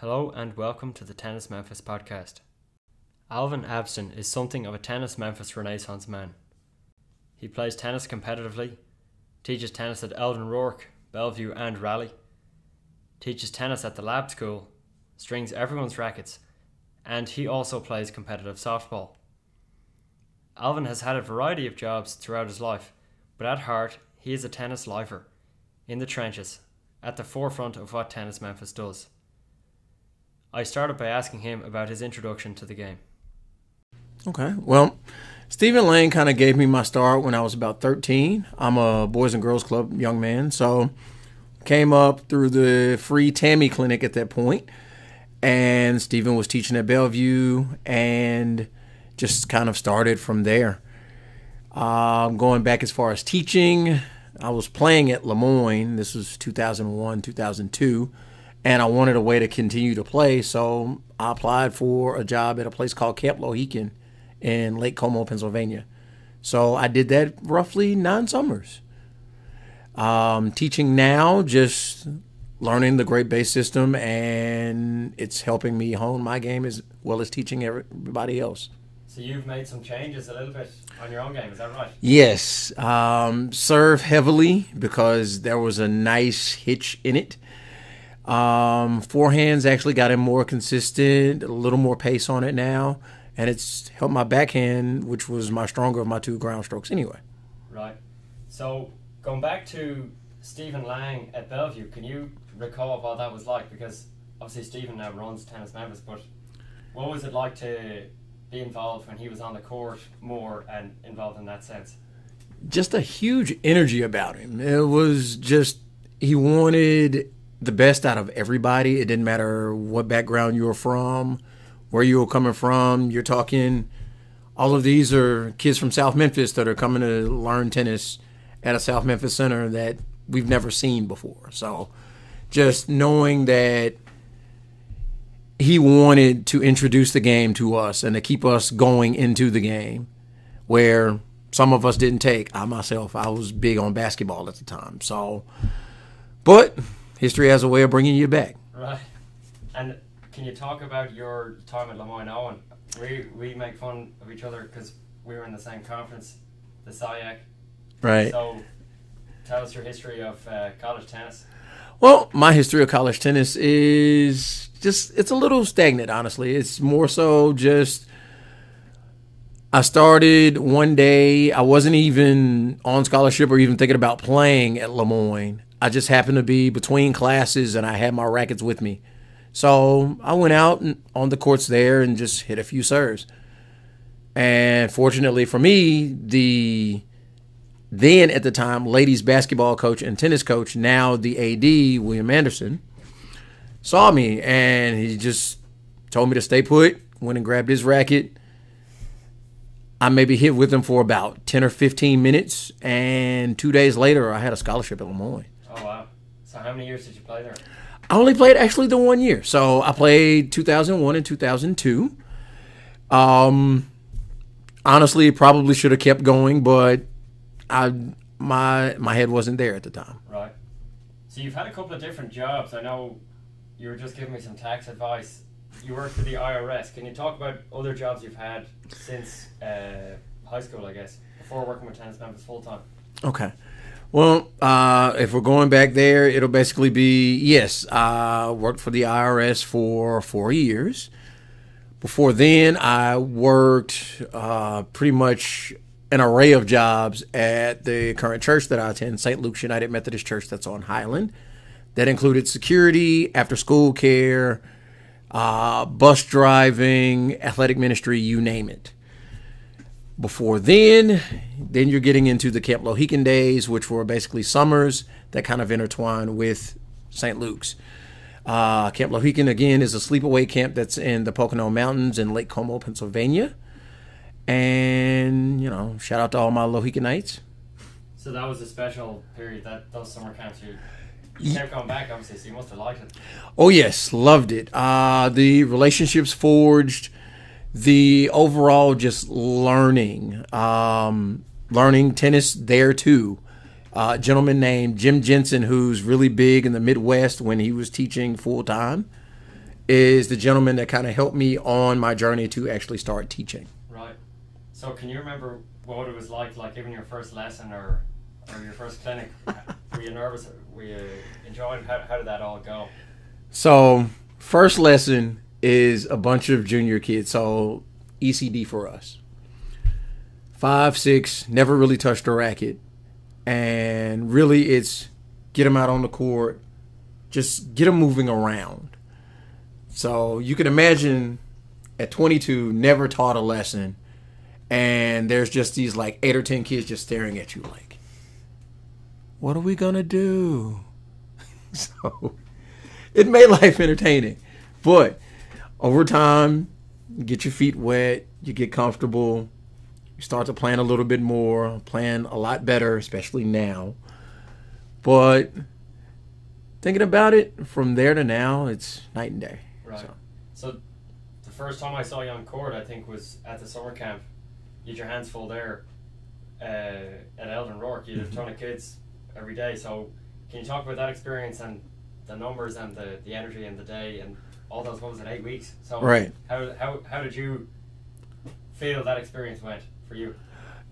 Hello and welcome to the Tennis Memphis podcast. Alvin Abston is something of a Tennis Memphis Renaissance man. He plays tennis competitively, teaches tennis at Eldon Roark, Bellevue, and Raleigh, teaches tennis at the Lab School, strings everyone's rackets, and he also plays competitive softball. Alvin has had a variety of jobs throughout his life, but at heart, he is a tennis lifer, in the trenches, at the forefront of what Tennis Memphis does. I started by asking him about his introduction to the game. Okay. Well, Stephen Lane kind of gave me my start when I was about 13. I'm a Boys and Girls Club young man, so came up through the free Tammy clinic at that point, and Stephen was teaching at Bellevue, and just kind of started from there. Um, going back as far as teaching, I was playing at Le Moyne. This was 2001, 2002 and I wanted a way to continue to play, so I applied for a job at a place called Camp Lohican in Lake Como, Pennsylvania. So I did that roughly nine summers. Um, teaching now, just learning the Great Bay system, and it's helping me hone my game as well as teaching everybody else. So you've made some changes a little bit on your own game, is that right? Yes. Um, serve heavily because there was a nice hitch in it. Um, forehands actually got him more consistent, a little more pace on it now, and it's helped my backhand, which was my stronger of my two ground strokes anyway. Right. So going back to Stephen Lang at Bellevue, can you recall what that was like? Because obviously Stephen now runs Tennis Memphis, but what was it like to be involved when he was on the court more and involved in that sense? Just a huge energy about him. It was just he wanted the best out of everybody. It didn't matter what background you were from, where you were coming from. You're talking, all of these are kids from South Memphis that are coming to learn tennis at a South Memphis center that we've never seen before. So just knowing that he wanted to introduce the game to us and to keep us going into the game where some of us didn't take. I myself, I was big on basketball at the time. So, but history has a way of bringing you back. Right. And can you talk about your time at Le Moyne Owen? We we make fun of each other because we were in the same conference, the SIAC. Right. So, tell us your history of uh, college tennis. Well, my history of college tennis is just it's a little stagnant, honestly. It's more so just I started one day, I wasn't even on scholarship or even thinking about playing at Le Moyne. I just happened to be between classes and I had my rackets with me. So I went out on the courts there and just hit a few serves. And fortunately for me, the then at the time ladies basketball coach and tennis coach, now the AD William Anderson, saw me and he just told me to stay put. Went and grabbed his racket. I maybe hit with him for about ten or fifteen minutes, and two days later, I had a scholarship at Moyne. Oh wow! So how many years did you play there? I only played actually the one year. So I played 2001 and 2002. Um, honestly, probably should have kept going, but I my my head wasn't there at the time. Right. So you've had a couple of different jobs. I know you were just giving me some tax advice. You work for the IRS. Can you talk about other jobs you've had since uh, high school? I guess before working with Tennis Memphis full time. Okay. Well, uh, if we're going back there, it'll basically be yes. I worked for the IRS for four years. Before then, I worked uh, pretty much an array of jobs at the current church that I attend, St. Luke's United Methodist Church, that's on Highland. That included security, after school care, uh, bus driving, athletic ministry, you name it. Before then, then you're getting into the Camp Lohican days, which were basically summers that kind of intertwine with St. Luke's. Uh, camp Lohican, again, is a sleepaway camp that's in the Pocono Mountains in Lake Como, Pennsylvania. And, you know, shout out to all my Lohicanites. So that was a special period, that those summer camps you kept going back, obviously, so you must have liked it. Oh yes, loved it. Uh, the relationships forged, the overall just learning, um, learning tennis there too. Uh, gentleman named Jim Jensen, who's really big in the Midwest when he was teaching full time, is the gentleman that kind of helped me on my journey to actually start teaching. Right. So can you remember what it was like, like giving your first lesson or, or your first clinic? Were you nervous? Were you enjoying? How, how did that all go? So, first lesson is a bunch of junior kids. So, ECD for us. Five, six, never really touched a racket. And really, it's get them out on the court, just get them moving around. So, you can imagine at 22, never taught a lesson. And there's just these like eight or 10 kids just staring at you like, what are we going to do? so, it made life entertaining. But over time, you get your feet wet, you get comfortable, you start to plan a little bit more, plan a lot better, especially now. But thinking about it from there to now, it's night and day. Right. So, so the first time I saw you on court, I think, was at the summer camp. You had your hands full there uh, at Eldon Roark. You had a ton of kids every day. So, can you talk about that experience and the numbers and the, the energy and the day and all those what in eight weeks. So right. how, how, how did you feel that experience went for you?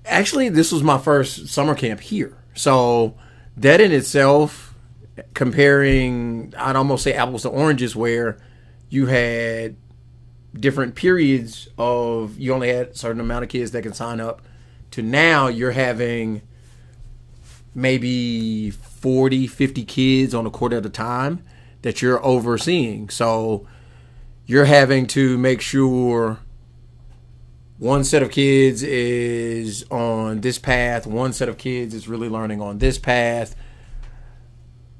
Actually this was my first summer camp here. So that in itself comparing i'd almost say apples to oranges where you had different periods of you only had a certain amount of kids that can sign up to now you're having maybe 40, 50 kids on a court at a time that you're overseeing. So you're having to make sure one set of kids is on this path, one set of kids is really learning on this path.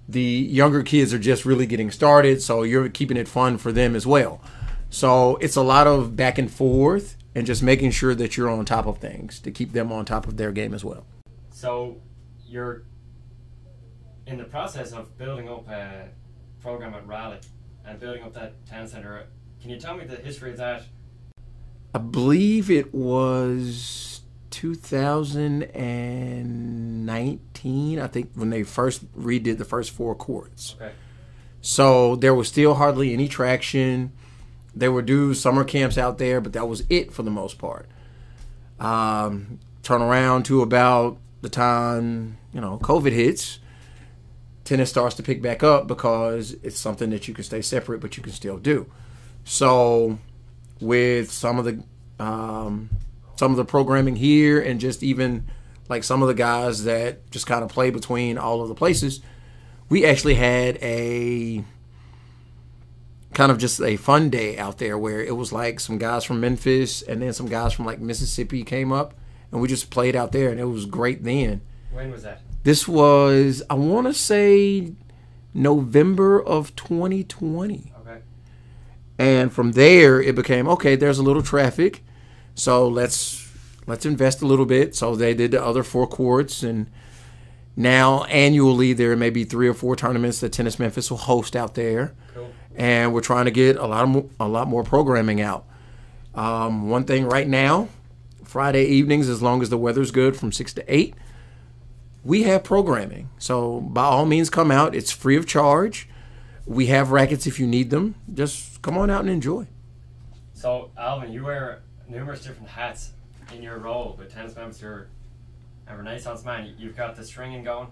The younger kids are just really getting started, so you're keeping it fun for them as well. So it's a lot of back and forth and just making sure that you're on top of things to keep them on top of their game as well. So you're in the process of building up a program at Raleigh and building up that town centre. Can you tell me the history of that? I believe it was 2019. I think when they first redid the first four courts. Okay. So there was still hardly any traction. They would do summer camps out there, but that was it for the most part. Um, turn around to about the time you know COVID hits, tennis starts to pick back up because it's something that you can stay separate, but you can still do. So, with some of the um, some of the programming here, and just even like some of the guys that just kind of play between all of the places, we actually had a kind of just a fun day out there where it was like some guys from Memphis and then some guys from like Mississippi came up and we just played out there and it was great then. When was that? This was, I want to say, November of 2020. Okay. And from there, it became okay. There's a little traffic, so let's let's invest a little bit. So they did the other four courts, and now annually there may be three or four tournaments that Tennis Memphis will host out there. Cool. And we're trying to get a lot of mo- a lot more programming out. Um, one thing right now, Friday evenings, as long as the weather's good, from six to eight we have programming. So by all means, come out. It's free of charge. We have rackets if you need them. Just come on out and enjoy. So Alvin, you wear numerous different hats in your role with Tennis Memphis. You're a Renaissance man. You've got the stringing going.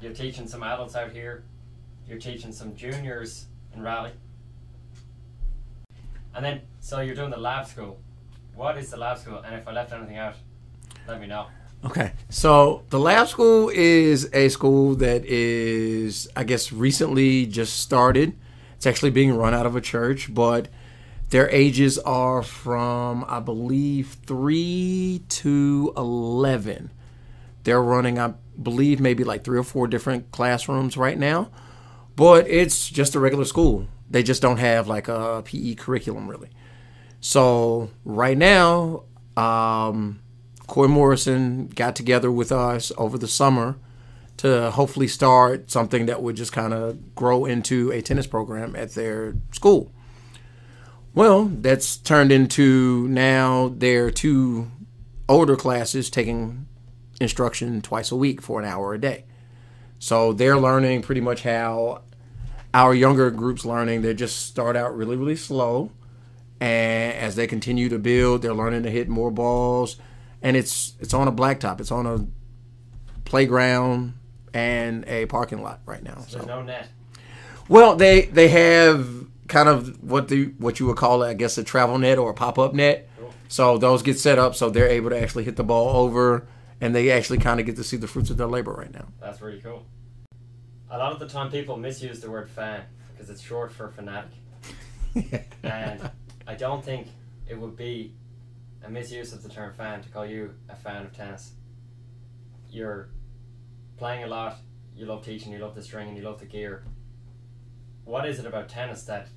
You're teaching some adults out here. You're teaching some juniors in Raleigh. And then, so you're doing the lab school. What is the lab school? And if I left anything out, let me know. Okay. So the lab school is a school that is, I guess, recently just started. It's actually being run out of a church, but their ages are from, I believe, 3 to 11. They're running, I believe, maybe like three or four different classrooms right now, but it's just a regular school. They just don't have like a PE curriculum, really. So right now, um, Coy Morrison got together with us over the summer to hopefully start something that would just kind of grow into a tennis program at their school. Well, that's turned into now their two older classes taking instruction twice a week for an hour a day. So they're learning pretty much how our younger groups learning, they just start out really, really slow. And as they continue to build, they're learning to hit more balls. And it's it's on a blacktop. It's on a playground and a parking lot right now. So there's no net. Well, they they have kind of what the what you would call I guess a travel net or a pop up net. Cool. So those get set up so they're able to actually hit the ball over, and they actually kind of get to see the fruits of their labor right now. That's really cool. A lot of the time, people misuse the word fan because it's short for fanatic, and I don't think it would be a misuse of the term fan to call you a fan of tennis. You're playing a lot. You love teaching. You love the string, and you love the gear what is it about tennis that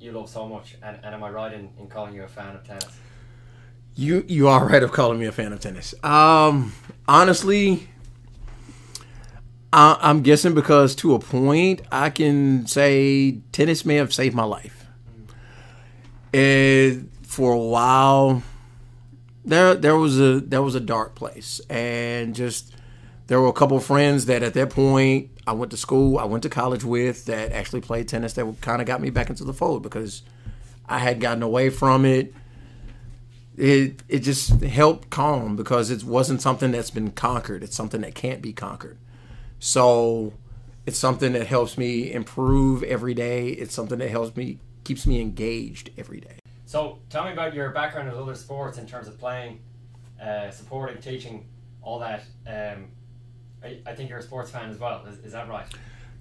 you love so much? And, and am I right in, in calling you a fan of tennis? You you are right of calling me a fan of tennis. Um, honestly, I, I'm guessing because to a point, I can say tennis may have saved my life. It, for a while, there there was a there was a dark place, and just there were a couple friends that at that point I went to school, I went to college with that actually played tennis that kind of got me back into the fold because I had gotten away from it. It it just helped calm because it wasn't something that's been conquered. It's something that can't be conquered. So it's something that helps me improve every day. It's something that helps me keeps me engaged every day. So tell me about your background in other sports in terms of playing, uh, supporting, teaching, all that. Um, I, think you're a sports fan as well. Is, is that right?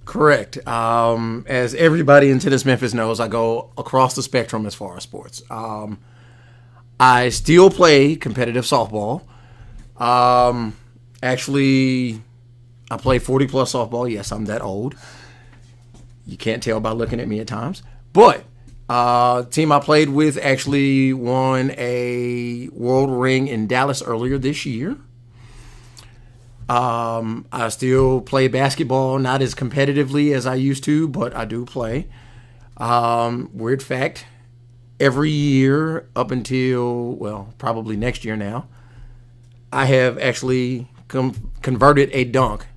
Correct. Um, as everybody in Tennis Memphis knows, I go across the spectrum as far as sports. Um, I still play competitive softball. Um, actually, I play 40 plus softball. Yes, I'm that old. You can't tell by looking at me at times. But uh, team I played with actually won a world ring in Dallas earlier this year. Um, I still play basketball, not as competitively as I used to, but I do play. Um, weird fact every year up until, well, probably next year now, I have actually com- converted a dunk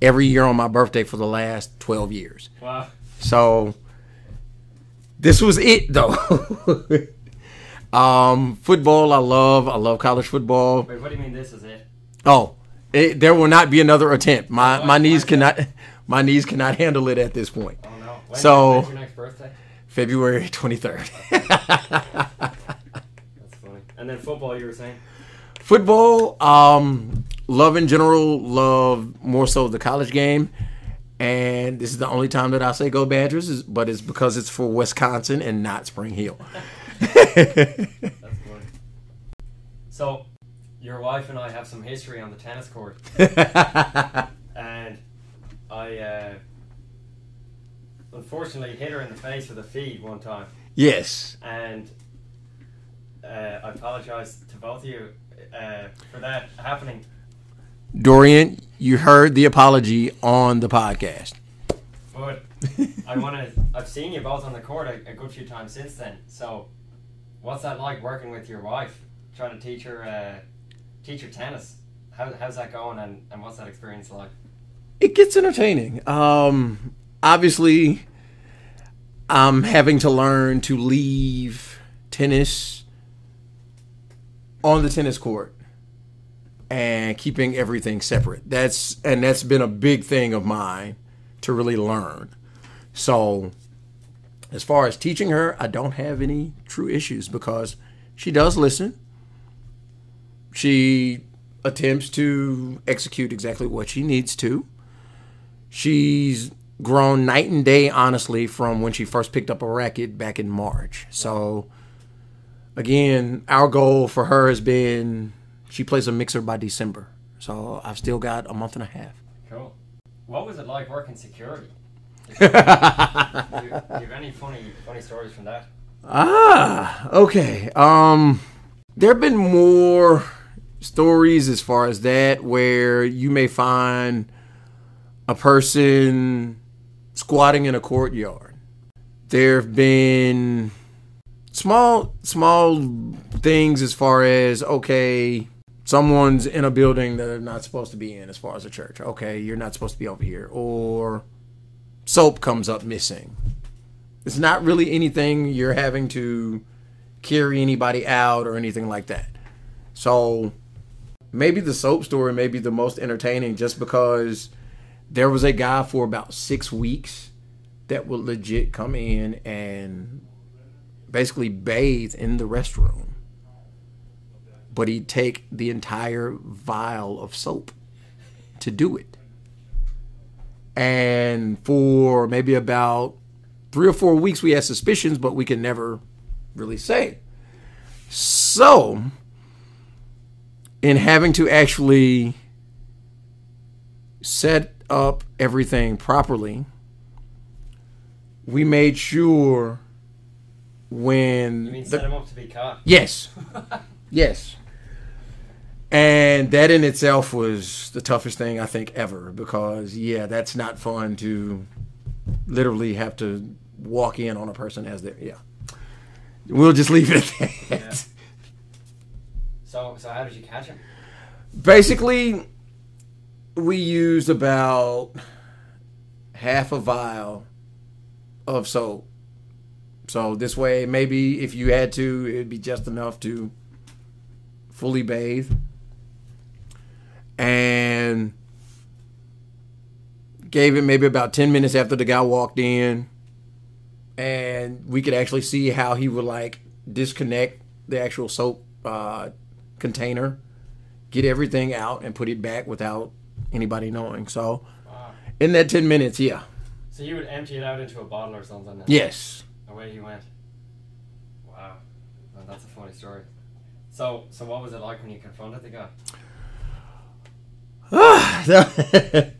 every year on my birthday for the last 12 years. Wow. So this was it, though. um, football, I love. I love college football. Wait, what do you mean this is it? Oh, it, there will not be another attempt. My my knees cannot my knees cannot handle it at this point. Oh no! When, so when's your next birthday? February twenty third. That's funny. And then football, you were saying? Football, um, love in general, love more so the college game. And this is the only time that I say go Badgers, is, but it's because it's for Wisconsin and not Spring Hill. That's funny. So your wife and I have some history on the tennis court. and I uh, unfortunately hit her in the face with a feed one time. Yes. And uh, I apologize to both of you uh, for that happening. Dorian, you heard the apology on the podcast. But I want to. I've seen you both on the court a, a, good few times since then. So, what's that like working with your wife, trying to teach her uh, teach her tennis. How, how's that going and, and what's that experience like? It gets entertaining. Um, obviously, I'm having to learn to leave tennis on the tennis court and keeping everything separate. That's and that's been a big thing of mine to really learn. So, as far as teaching her, I don't have any true issues because she does listen she attempts to execute exactly what she needs to. She's grown night and day, honestly, from when she first picked up a racket back in March. So, again, our goal for her has been she plays a mixer by December. So I've still got a month and a half. Cool. What was it like working security? do, you, do you have any funny funny stories from that? Ah, okay. Um, there have been more stories as far as that where you may find a person squatting in a courtyard. There have been small small things as far as okay, someone's in a building that they're not supposed to be in as far as a church. Okay, you're not supposed to be over here or soap comes up missing. It's not really anything you're having to carry anybody out or anything like that. So maybe the soap story may be the most entertaining just because there was a guy for about six weeks that would legit come in and basically bathe in the restroom. But he'd take the entire vial of soap to do it. And for maybe about three or four weeks, we had suspicions, but we could never really say. So, in having to actually set up everything properly, we made sure when You mean the- set him up to be caught? Yes. yes. And that in itself was the toughest thing I think ever because yeah, that's not fun to literally have to walk in on a person as they're yeah. We'll just leave it at that. Yeah. So, so how did you catch him? Basically, we used about half a vial of soap. So this way, maybe if you had to, it'd be just enough to fully bathe. And gave it maybe about 10 minutes after the guy walked in. And we could actually see how he would like disconnect the actual soap uh, container, get everything out, and put it back without anybody knowing. So Wow. in that 10 minutes, yeah. So you would empty it out into a bottle or something? Yes. Away you went. Wow. Well, that's a funny story. So, so what was it like when you confronted the guy? it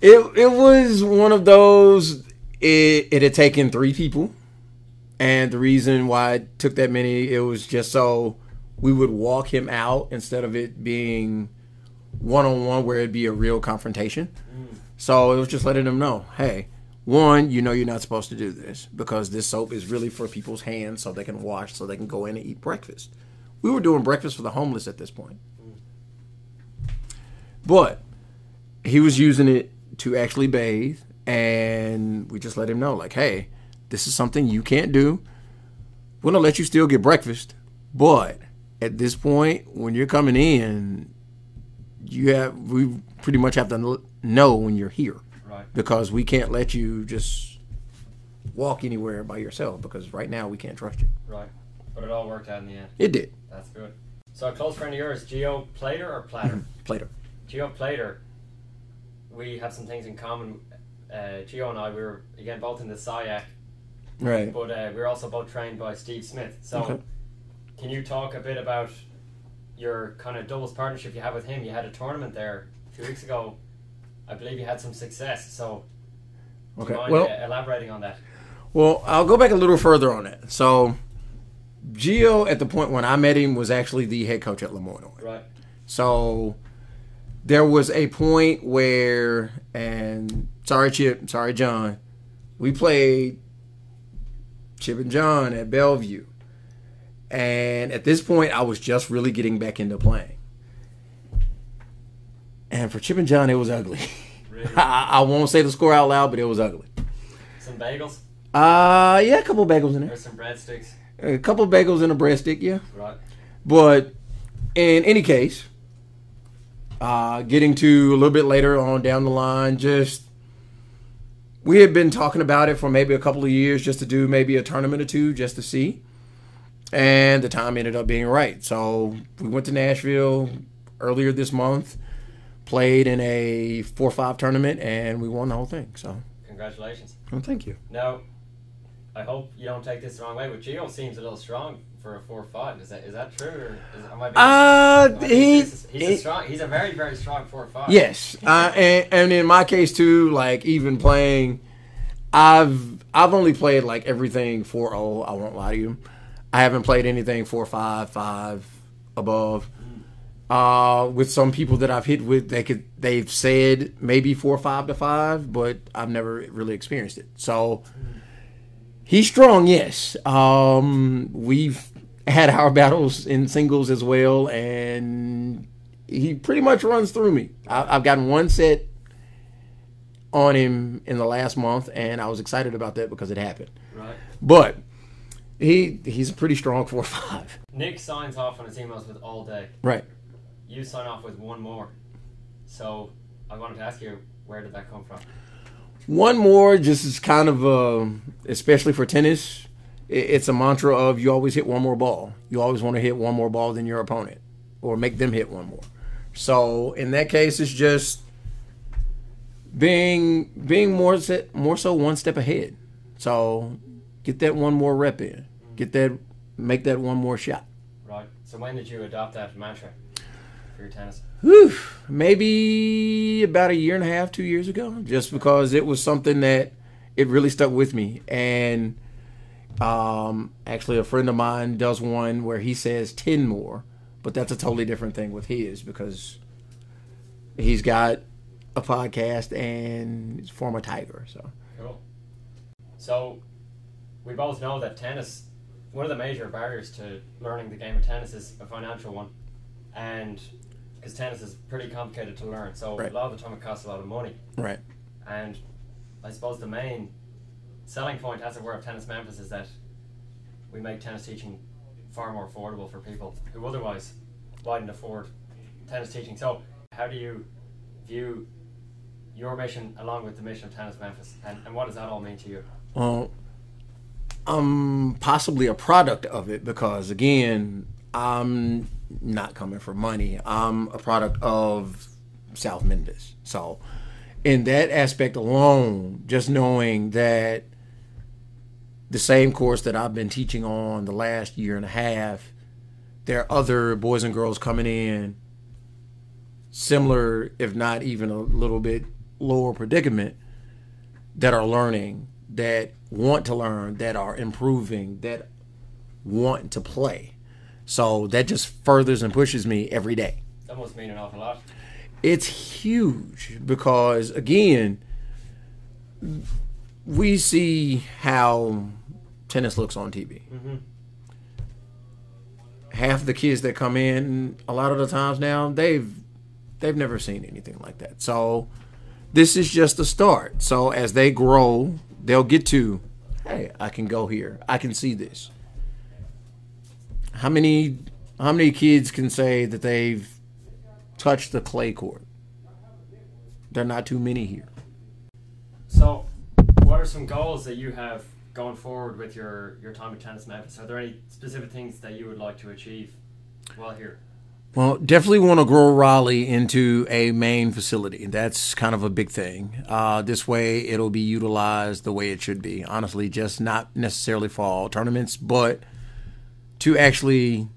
it was one of those. It it had taken three people, and the reason why it took that many, it was just so we would walk him out instead of it being one on one, where it'd be a real confrontation. Mm. So it was just letting them know, hey, one, you know you're not supposed to do this because this soap is really for people's hands so they can wash, so they can go in and eat breakfast. We were doing breakfast for the homeless at this point. But he was using it to actually bathe, and we just let him know, like, hey, this is something you can't do. We're gonna let you still get breakfast, but at this point, when you're coming in, you have we pretty much have to know when you're here Right. because we can't let you just walk anywhere by yourself because right now we can't trust you. Right. But it all worked out in the end. It did. That's good. So a close friend of yours, Geo Plater or Platter? Plater. Geo Plater. We have some things in common. Uh, Geo and I, we were again both in the SIAC, Right. but uh, we are also both trained by Steve Smith. So, Okay. can you talk a bit about your kind of doubles partnership you have with him? You had a tournament there a few weeks ago. I believe you had some success. So, do Okay. you mind Well, uh, elaborating on that? Well, I'll go back a little further on that. So, Gio, at the point when I met him, was actually the head coach at Lemoyne. Right. So, there was a point where, and sorry, Chip, sorry, John, we played Chip and John at Bellevue. And at this point, I was just really getting back into playing. And for Chip and John, it was ugly. Really? I, I won't say the score out loud, but it was ugly. some bagels Uh, yeah, a couple bagels in there. or some breadsticks. A couple bagels and a breadstick, yeah. Right. But in any case, uh, getting to a little bit later on down the line, just we had been talking about it for maybe a couple of years just to do maybe a tournament or two just to see. And the time ended up being right. So we went to Nashville earlier this month, played in a 4 5 tournament, and we won the whole thing. So, Congratulations. well, thank you. Now, I hope you don't take this the wrong way, but Gio seems a little strong for a four-five. Is that is that true, or is, am I being, Uh, am I being he, racist? he's he- a strong. He's a very very strong four-five. Yes, uh, and, and in my case too, like even playing, I've I've only played like everything 4-0, I won't lie to you. I haven't played anything 4-5, 5 above. Uh, with some people that I've hit with, they could they've said maybe four five to five, but I've never really experienced it. So he's strong, yes. Um, we've had our battles in singles as well, and he pretty much runs through me. I, I've gotten one set on him in the last month, and I was excited about that because it happened. Right. But he he's a pretty strong four five. Nick signs off on his emails with all day. Right. You sign off with one more. So I wanted to ask you, where did that come from? One more, just is kind of, uh, especially for tennis, it's a mantra of you always hit one more ball. You always want to hit one more ball than your opponent, or make them hit one more. So in that case, it's just being being more more so one step ahead. So get that one more rep in. Get that, make that one more shot. Right. So when did you adopt that mantra for your tennis? Whew, maybe about a year and a half, two years ago, just because it was something that it really stuck with me. And um, actually, a friend of mine does one where he says 10 more, but that's a totally different thing with his because he's got a podcast and he's a former Tiger. So, Cool. So, we both know that tennis, one of the major barriers to learning the game of tennis is a financial one. And because tennis is pretty complicated to learn, so Right. a lot of the time it costs a lot of money. right. And I suppose the main selling point, as it were, of Tennis Memphis is that we make tennis teaching far more affordable for people who otherwise wouldn't afford tennis teaching. So, how do you view your mission along with the mission of Tennis Memphis, and, and what does that all mean to you? Well, I'm possibly a product of it because again, I'm not coming for money. I'm a product of South Memphis. So, in that aspect alone, just knowing that the same course that I've been teaching on the last year and a half, there are other boys and girls coming in similar, if not even a little bit lower predicament, that are learning, that want to learn, that are improving, that want to play. So that just furthers and pushes me every day. That must mean an awful lot. It's huge because, again, we see how tennis looks on TV. Mm-hmm. Half the kids that come in, a lot of the times now, they've they've never seen anything like that. So this is just the start. So as they grow, they'll get to, hey, I can go here. I can see this. How many how many kids can say that they've touched the clay court? There are not too many here. So, what are some goals that you have going forward with your, your time at Tennis Memphis? Are there any specific things that you would like to achieve while here? Well, definitely want to grow Raleigh into a main facility. That's kind of a big thing. Uh, this way, it'll be utilized the way it should be. Honestly, just not necessarily for all tournaments, but to actually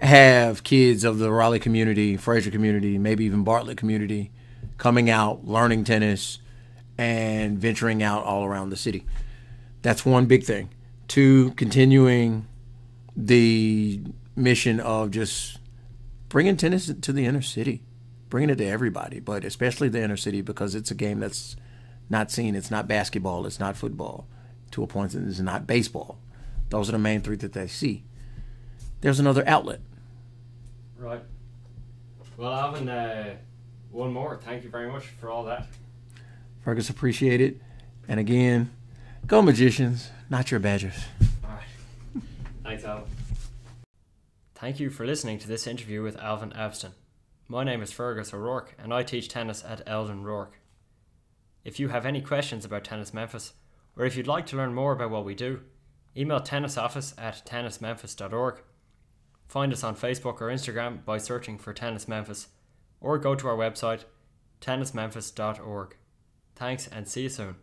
have kids of the Raleigh community, Frayser community, maybe even Bartlett community coming out, learning tennis, and venturing out all around the city. That's one big thing. Two, continuing the mission of just bringing tennis to the inner city, bringing it to everybody, but especially the inner city because it's a game that's not seen. It's not basketball. It's not football. To a point, it's not baseball. Those are the main three that they see. There's another outlet. Right. Well, Alvin, uh, one more. Thank you very much for all that. Fergus appreciate it. And again, go magicians, not your badgers. All right. Thanks, Alvin. Thank you for listening to this interview with Alvin Abston. My name is Fergus O'Rourke, and I teach tennis at Eldon Roark. If you have any questions about Tennis Memphis, or if you'd like to learn more about what we do, email tennisoffice at tennismemphis.org. Find us on Facebook or Instagram by searching for Tennis Memphis, or go to our website, tennismemphis.org. Thanks and see you soon.